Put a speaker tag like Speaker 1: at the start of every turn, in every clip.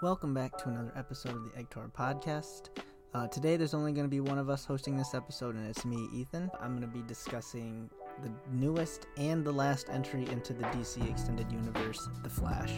Speaker 1: Welcome back to another episode of the Egg Tour podcast. Uh, today, there's only going to be one of us hosting this episode, and it's me, Ethan. I'm going to be discussing the newest and the last entry into the DC Extended Universe, The Flash,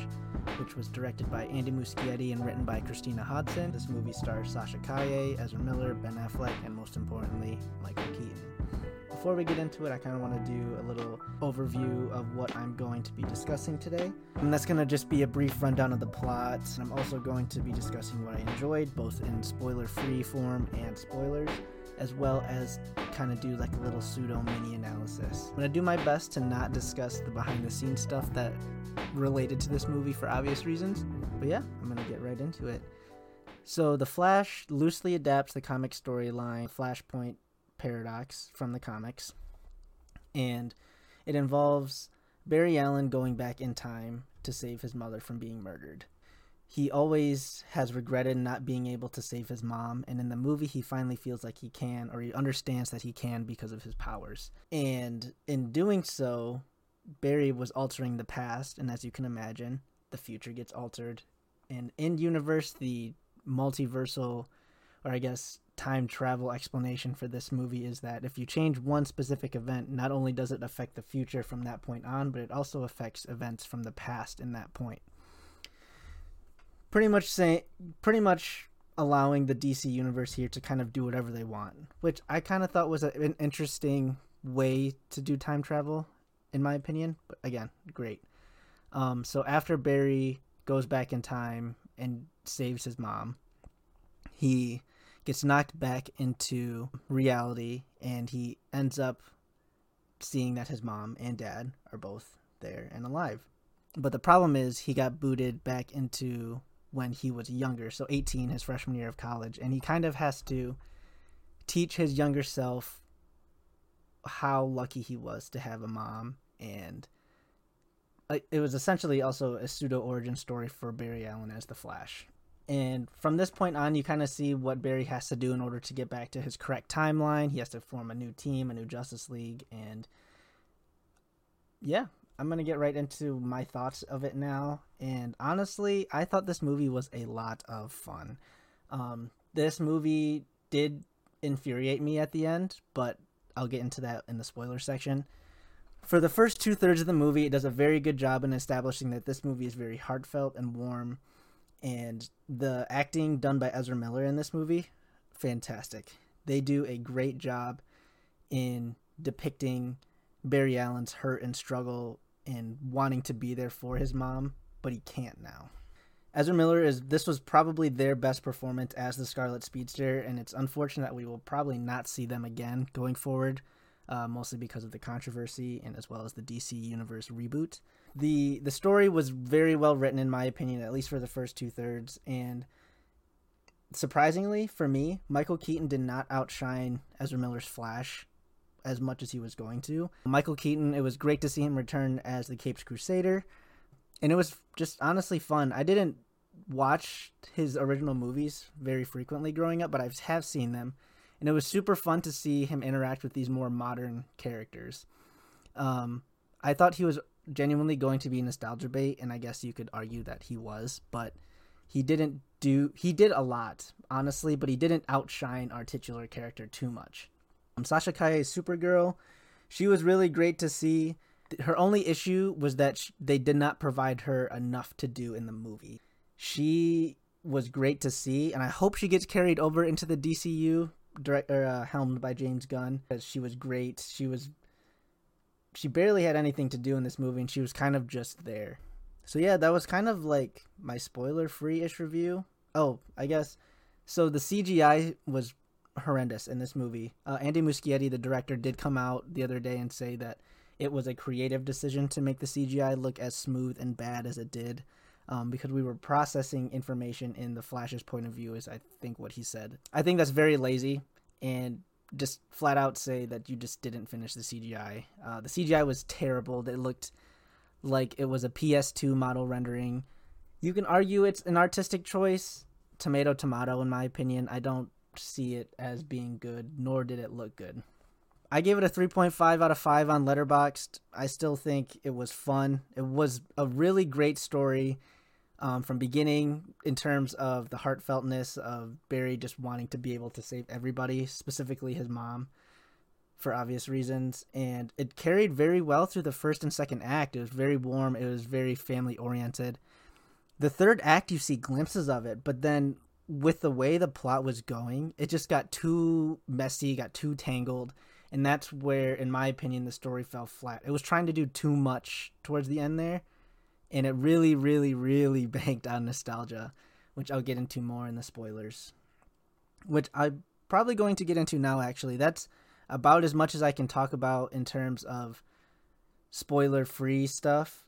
Speaker 1: which was directed by Andy Muschietti and written by Christina Hodson. This movie stars Sasha Calle, Ezra Miller, Ben Affleck, and most importantly, Michael Keaton. Before we get into it, I kind of want to do a little overview of what I'm going to be discussing today. And that's going to just be a brief rundown of the plot. And I'm also going to be discussing what I enjoyed, both in spoiler free form and spoilers, as well as kind of do like a little pseudo mini analysis. I'm to do my best to not discuss the behind the scenes stuff that related to this movie for obvious reasons. But yeah, I'm to get right into it. So, The Flash loosely adapts the comic storyline Flashpoint paradox from the comics. And it involves Barry Allen going back in time to save his mother from being murdered. He always has regretted not being able to save his mom, and in the movie, he finally feels like he can, or he understands that he can because of his powers. And in doing so, Barry was altering the past, and as you can imagine, the future gets altered. And in universe, the multiversal, or I guess time travel explanation for this movie is that if you change one specific event, not only does it affect the future from that point on, but it also affects events from the past in that point. Pretty much say pretty much allowing the DC universe here to kind of do whatever they want, which I kind of thought was an interesting way to do time travel in my opinion, but again, great. Um, so after Barry goes back in time and saves his mom, he gets knocked back into reality and he ends up seeing that his mom and dad are both there and alive. But the problem is he got booted back into when he was younger, so 18, his freshman year of college, and he kind of has to teach his younger self how lucky he was to have a mom and uh, it was essentially also a pseudo origin story for Barry Allen as the Flash. And from this point on, you kind of see what Barry has to do in order to get back to his correct timeline. He has to form a new team, a new Justice League, and yeah, I'm gonna get right into my thoughts of it now. And honestly, I thought this movie was a lot of fun. Um, this movie did infuriate me at the end, but I'll get into that in the spoiler section. For the first two thirds of the movie, it does a very good job in establishing that this movie is very heartfelt and warm and the acting done by Ezra Miller in this movie, fantastic. They do a great job in depicting Barry Allen's hurt and struggle and wanting to be there for his mom, but he can't now. Ezra Miller is this was probably their best performance as the Scarlet Speedster, and it's unfortunate that we will probably not see them again going forward, uh, mostly because of the controversy and as well as the DC Universe reboot the the story was very well written in my opinion at least for the first two thirds. And surprisingly for me michael keaton did not outshine ezra miller's flash as much as he was going to. Michael keaton it was great to see him return as the capes crusader. And it was just honestly fun. I didn't watch his original movies very frequently growing up but i have seen them. And it was super fun to see him interact with these more modern characters. Um, i thought he was genuinely going to be nostalgia bait, and I guess you could argue that he was, but he didn't do he did a lot honestly, but he didn't outshine our titular character too much. Um, Sasha Calle's Supergirl, she was really great to see. Her only issue was that she, they did not provide her enough to do in the movie. She was great to see, and I hope she gets carried over into the DCU, direct, or, uh, helmed by James Gunn, because she was great. She was she barely had anything to do in this movie and she was kind of just there. So yeah, that was kind of like my spoiler free ish review. Oh, I guess so the CGI was horrendous in this movie. Uh, Andy Muschietti, the director, did come out the other day and say that it was a creative decision to make the CGI look as smooth and bad as it did. Um, because we were processing information in the Flash's point of view, is I think what he said. I think that's very lazy, and just flat out say that you just didn't finish the CGI. Uh, the CGI was terrible. It looked like it was a PS2 model rendering. You can argue it's an artistic choice, tomato tomato in my opinion. I don't see it as being good, nor did it look good. I gave it a 3.5 out of 5 on Letterboxd. I still think it was fun. It was a really great story. Um, from beginning in terms of the heartfeltness of Barry just wanting to be able to save everybody, specifically his mom, for obvious reasons. And it carried very well through the first and second act. It was very warm. It was very family oriented. The third act, you see glimpses of it, but then with the way the plot was going, it just got too messy, got too tangled. And that's where, in my opinion, the story fell flat. It was trying to do too much towards the end there and it really, really, really banked on nostalgia, which I'll get into more in the spoilers. Which I'm probably going to get into now, actually. That's about as much as I can talk about in terms of spoiler free stuff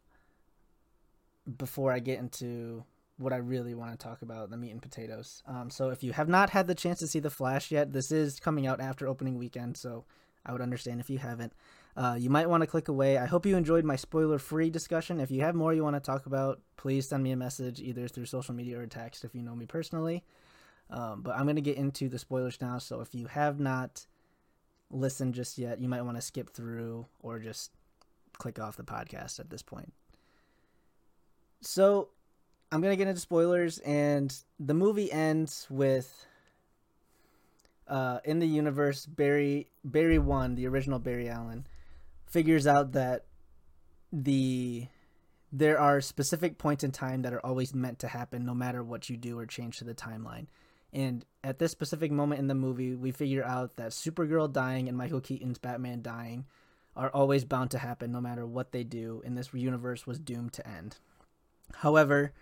Speaker 1: before I get into what I really want to talk about the meat and potatoes. Um, so if you have not had the chance to see The Flash yet, this is coming out after opening weekend, so I would understand if you haven't. Uh, you might want to click away. I hope you enjoyed my spoiler free discussion. If you have more you want to talk about, please send me a message either through social media or text if you know me personally. Um, but I'm going to get into the spoilers now. So if you have not listened just yet, you might want to skip through or just click off the podcast at this point. So I'm going to get into spoilers, and the movie ends with uh, in the universe, Barry Barry one, the original Barry Allen, figures out that the there are specific points in time that are always meant to happen no matter what you do or change to the timeline. And at this specific moment in the movie, we figure out that Supergirl dying and Michael Keaton's Batman dying are always bound to happen no matter what they do, and this universe was doomed to end. However,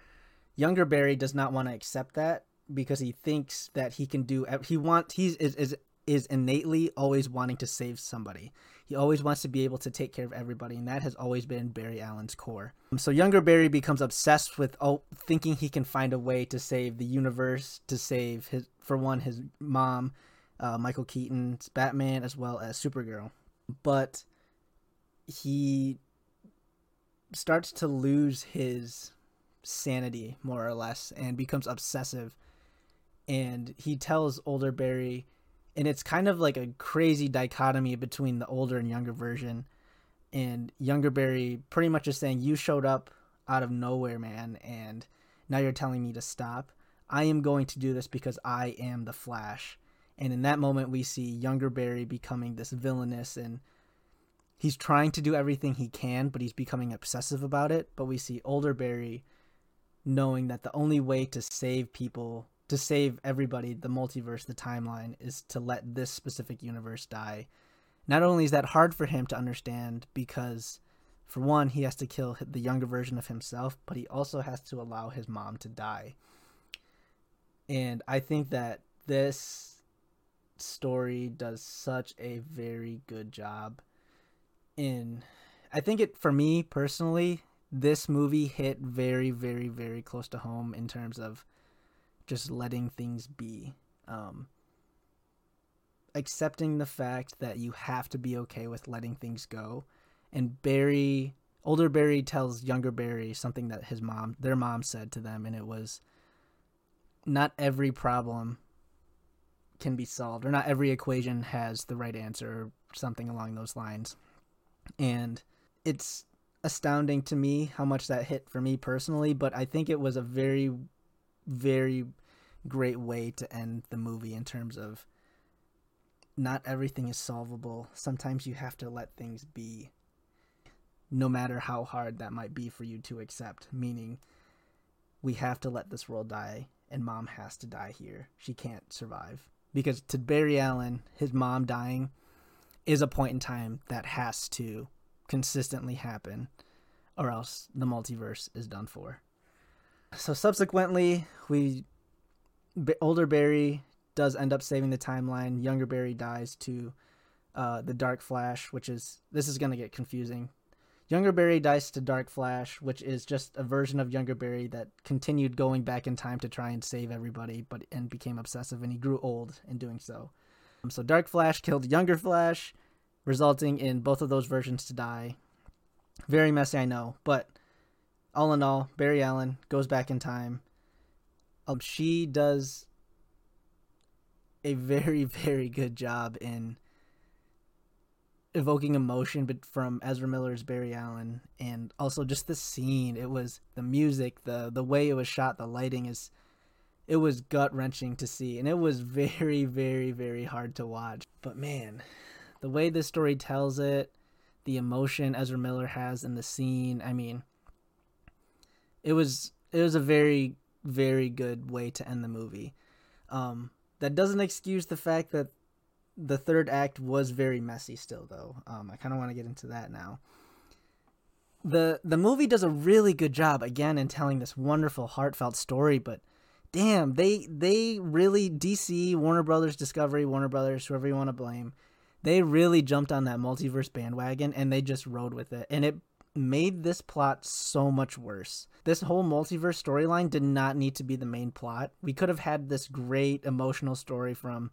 Speaker 1: younger Barry does not want to accept that because he thinks that he can do he wants he's is, is is innately always wanting to save somebody. He always wants to be able to take care of everybody, and that has always been Barry Allen's core. So younger Barry becomes obsessed with oh, thinking he can find a way to save the universe, to save his for one his mom, uh, Michael Keaton's Batman, as well as Supergirl. But he starts to lose his sanity more or less and becomes obsessive and he tells older Barry and it's kind of like a crazy dichotomy between the older and younger version. And younger Barry pretty much is saying, You showed up out of nowhere, man, and now you're telling me to stop. I am going to do this because I am the Flash. And in that moment, we see younger Barry becoming this villainous and he's trying to do everything he can, but he's becoming obsessive about it. But we see older Barry knowing that the only way to save people to save everybody, the multiverse, the timeline, is to let this specific universe die. Not only is that hard for him to understand because, for one, he has to kill the younger version of himself, but he also has to allow his mom to die. And I think that this story does such a very good job in. I think it, for me personally, this movie hit very, very, very close to home in terms of just letting things be. Um, accepting the fact that you have to be okay with letting things go. And Barry, older Barry tells younger Barry something that his mom, their mom said to them, and it was not every problem can be solved, or not every equation has the right answer, or something along those lines. And it's astounding to me how much that hit for me personally, but I think it was a very, very great way to end the movie in terms of not everything is solvable. Sometimes you have to let things be, no matter how hard that might be for you to accept. Meaning, we have to let this world die, and mom has to die here. She can't survive. Because to Barry Allen, his mom dying is a point in time that has to consistently happen, or else the multiverse is done for. So, subsequently, we older Barry does end up saving the timeline. Younger Barry dies to uh, the Dark Flash, which is this is gonna get confusing. Younger Barry dies to Dark Flash, which is just a version of Younger Barry that continued going back in time to try and save everybody, but and became obsessive, and he grew old in doing so. Um, so Dark Flash killed Younger Flash, resulting in both of those versions to die. Very messy, I know, but all in all, Barry Allen goes back in time um, she does a very very good job in evoking emotion but from Ezra Miller's Barry Allen and also just the scene. It was the music the the way it was shot the lighting is it was gut wrenching to see and it was very very very hard to watch. But man the way this story tells it the emotion Ezra Miller has in the scene I mean it was it was a very very good way to end the movie. Um that doesn't excuse the fact that the third act was very messy still though. Um, i kind of want to get into that now. The the movie does a really good job again in telling this wonderful heartfelt story but damn they they really dc warner brothers discovery warner brothers whoever you want to blame they really jumped on that multiverse bandwagon and they just rode with it. And it made this plot so much worse. This whole multiverse storyline did not need to be the main plot. We could have had this great emotional story from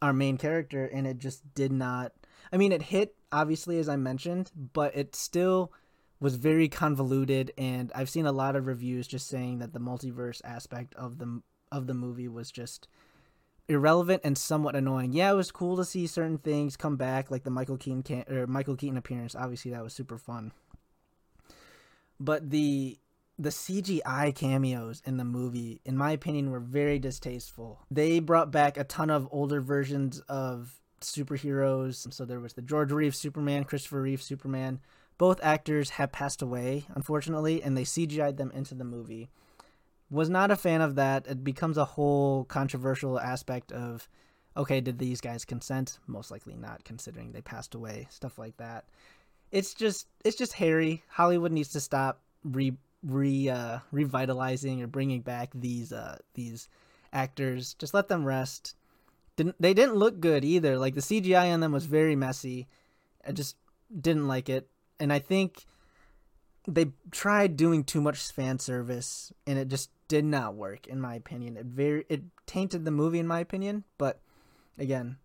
Speaker 1: our main character and it just did not I mean it hit obviously as I mentioned, but it still was very convoluted and I've seen a lot of reviews just saying that the multiverse aspect of the of the movie was just irrelevant and somewhat annoying. Yeah, it was cool to see certain things come back like the Michael Keaton can- or Michael Keaton appearance. Obviously that was super fun. But the the CGI cameos in the movie, in my opinion, were very distasteful. They brought back a ton of older versions of superheroes. So there was the George Reeves Superman, Christopher Reeve Superman. Both actors have passed away, unfortunately, and they CGI'd them into the movie. Was not a fan of that. It becomes a whole controversial aspect of okay, did these guys consent? Most likely not, considering they passed away, stuff like that. It's just it's just hairy. Hollywood needs to stop re re uh, revitalizing or bringing back these uh, these actors. Just let them rest. Didn't they didn't look good either. Like the CGI on them was very messy. I just didn't like it, and I think they tried doing too much fan service, and it just did not work in my opinion. It very it tainted the movie in my opinion. But again,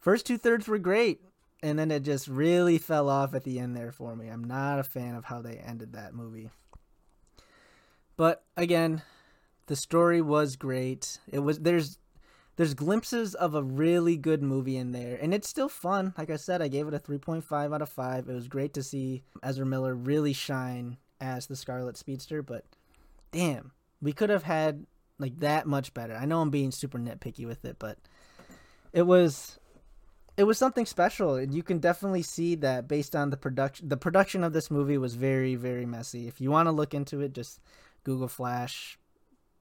Speaker 1: first two thirds were great and then it just really fell off at the end there for me. I'm not a fan of how they ended that movie. But again, the story was great. It was there's there's glimpses of a really good movie in there and it's still fun. Like I said, I gave it a 3.5 out of 5. It was great to see Ezra Miller really shine as the Scarlet Speedster, but damn, we could have had like that much better. I know I'm being super nitpicky with it, but it was it was something special and you can definitely see that based on the production the production of this movie was very very messy. If you want to look into it, just Google Flash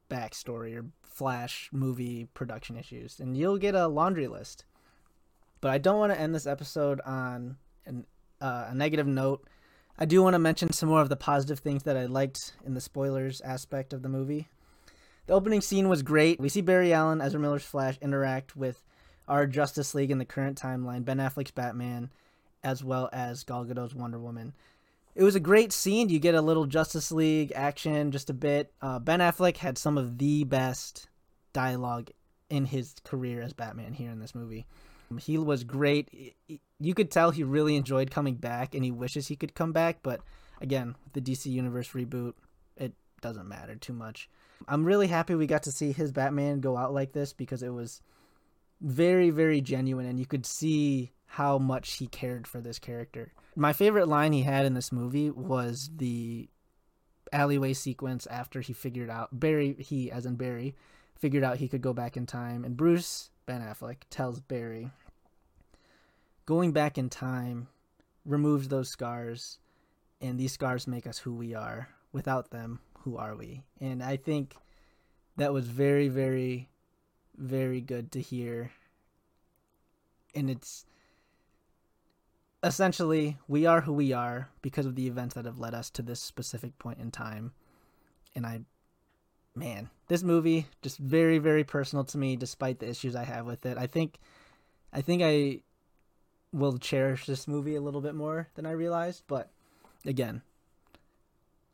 Speaker 1: backstory or Flash movie production issues, and you'll get a laundry list. But I don't want to end this episode on an, uh, a negative note. I do want to mention some more of the positive things that I liked in the spoilers aspect of the movie. The opening scene was great. We see Barry Allen, Ezra Miller's Flash, interact with our Justice League in the current timeline, Ben Affleck's Batman, as well as Gal Gadot's Wonder Woman it was a great scene. You get a little Justice League action, just a bit. Uh, ben Affleck had some of the best dialogue in his career as Batman here in this movie. He was great. You could tell he really enjoyed coming back, and he wishes he could come back. But again, the DC Universe reboot, it doesn't matter too much. I'm really happy we got to see his Batman go out like this because it was very, very genuine, and you could see how much he cared for this character my favorite line he had in this movie was the alleyway sequence after he figured out Barry he as in Barry figured out he could go back in time. And Bruce Ben Affleck tells Barry going back in time removes those scars and these scars make us who we are. Without them who are we? And I think that was very very very good to hear. And it's essentially, we are who we are because of the events that have led us to this specific point in time. And I, man, this movie just very, very personal to me, despite the issues I have with it. I think, I think I will cherish this movie a little bit more than I realized. But again,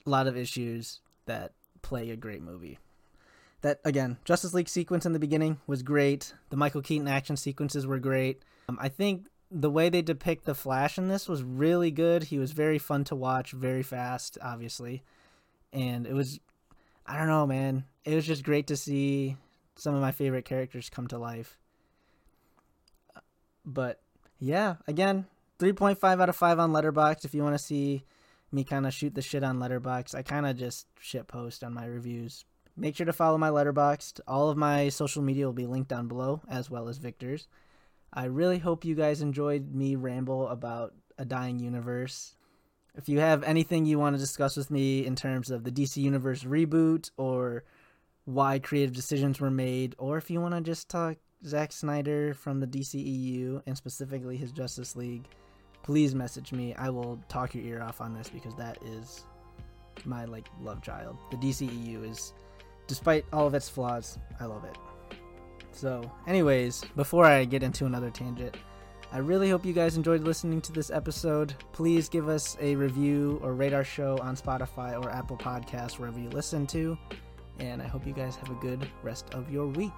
Speaker 1: a lot of issues that play a great movie. That again, Justice League sequence in the beginning was great. The Michael Keaton action sequences were great. Um, I think the way they depict the Flash in this was really good. He was very fun to watch, very fast, obviously. And it was I don't know, man. It was just great to see some of my favorite characters come to life. But yeah, again, 3.5 out of 5 on Letterboxd if you want to see me kind of shoot the shit on Letterboxd. I kind of just shit post on my reviews. Make sure to follow my Letterboxd. All of my social media will be linked down below, as well as Victor's. I really hope you guys enjoyed me ramble about a dying universe. If you have anything you want to discuss with me in terms of the DC Universe reboot or why creative decisions were made, or if you want to just talk Zack Snyder from the DCEU and specifically his Justice League, please message me. I will talk your ear off on this because that is my like love child. The DCEU is despite all of its flaws, I love it. So, anyways, before I get into another tangent, I really hope you guys enjoyed listening to this episode. Please give us a review or rate our show on Spotify or Apple Podcasts, wherever you listen to. And I hope you guys have a good rest of your week.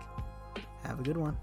Speaker 1: Have a good one.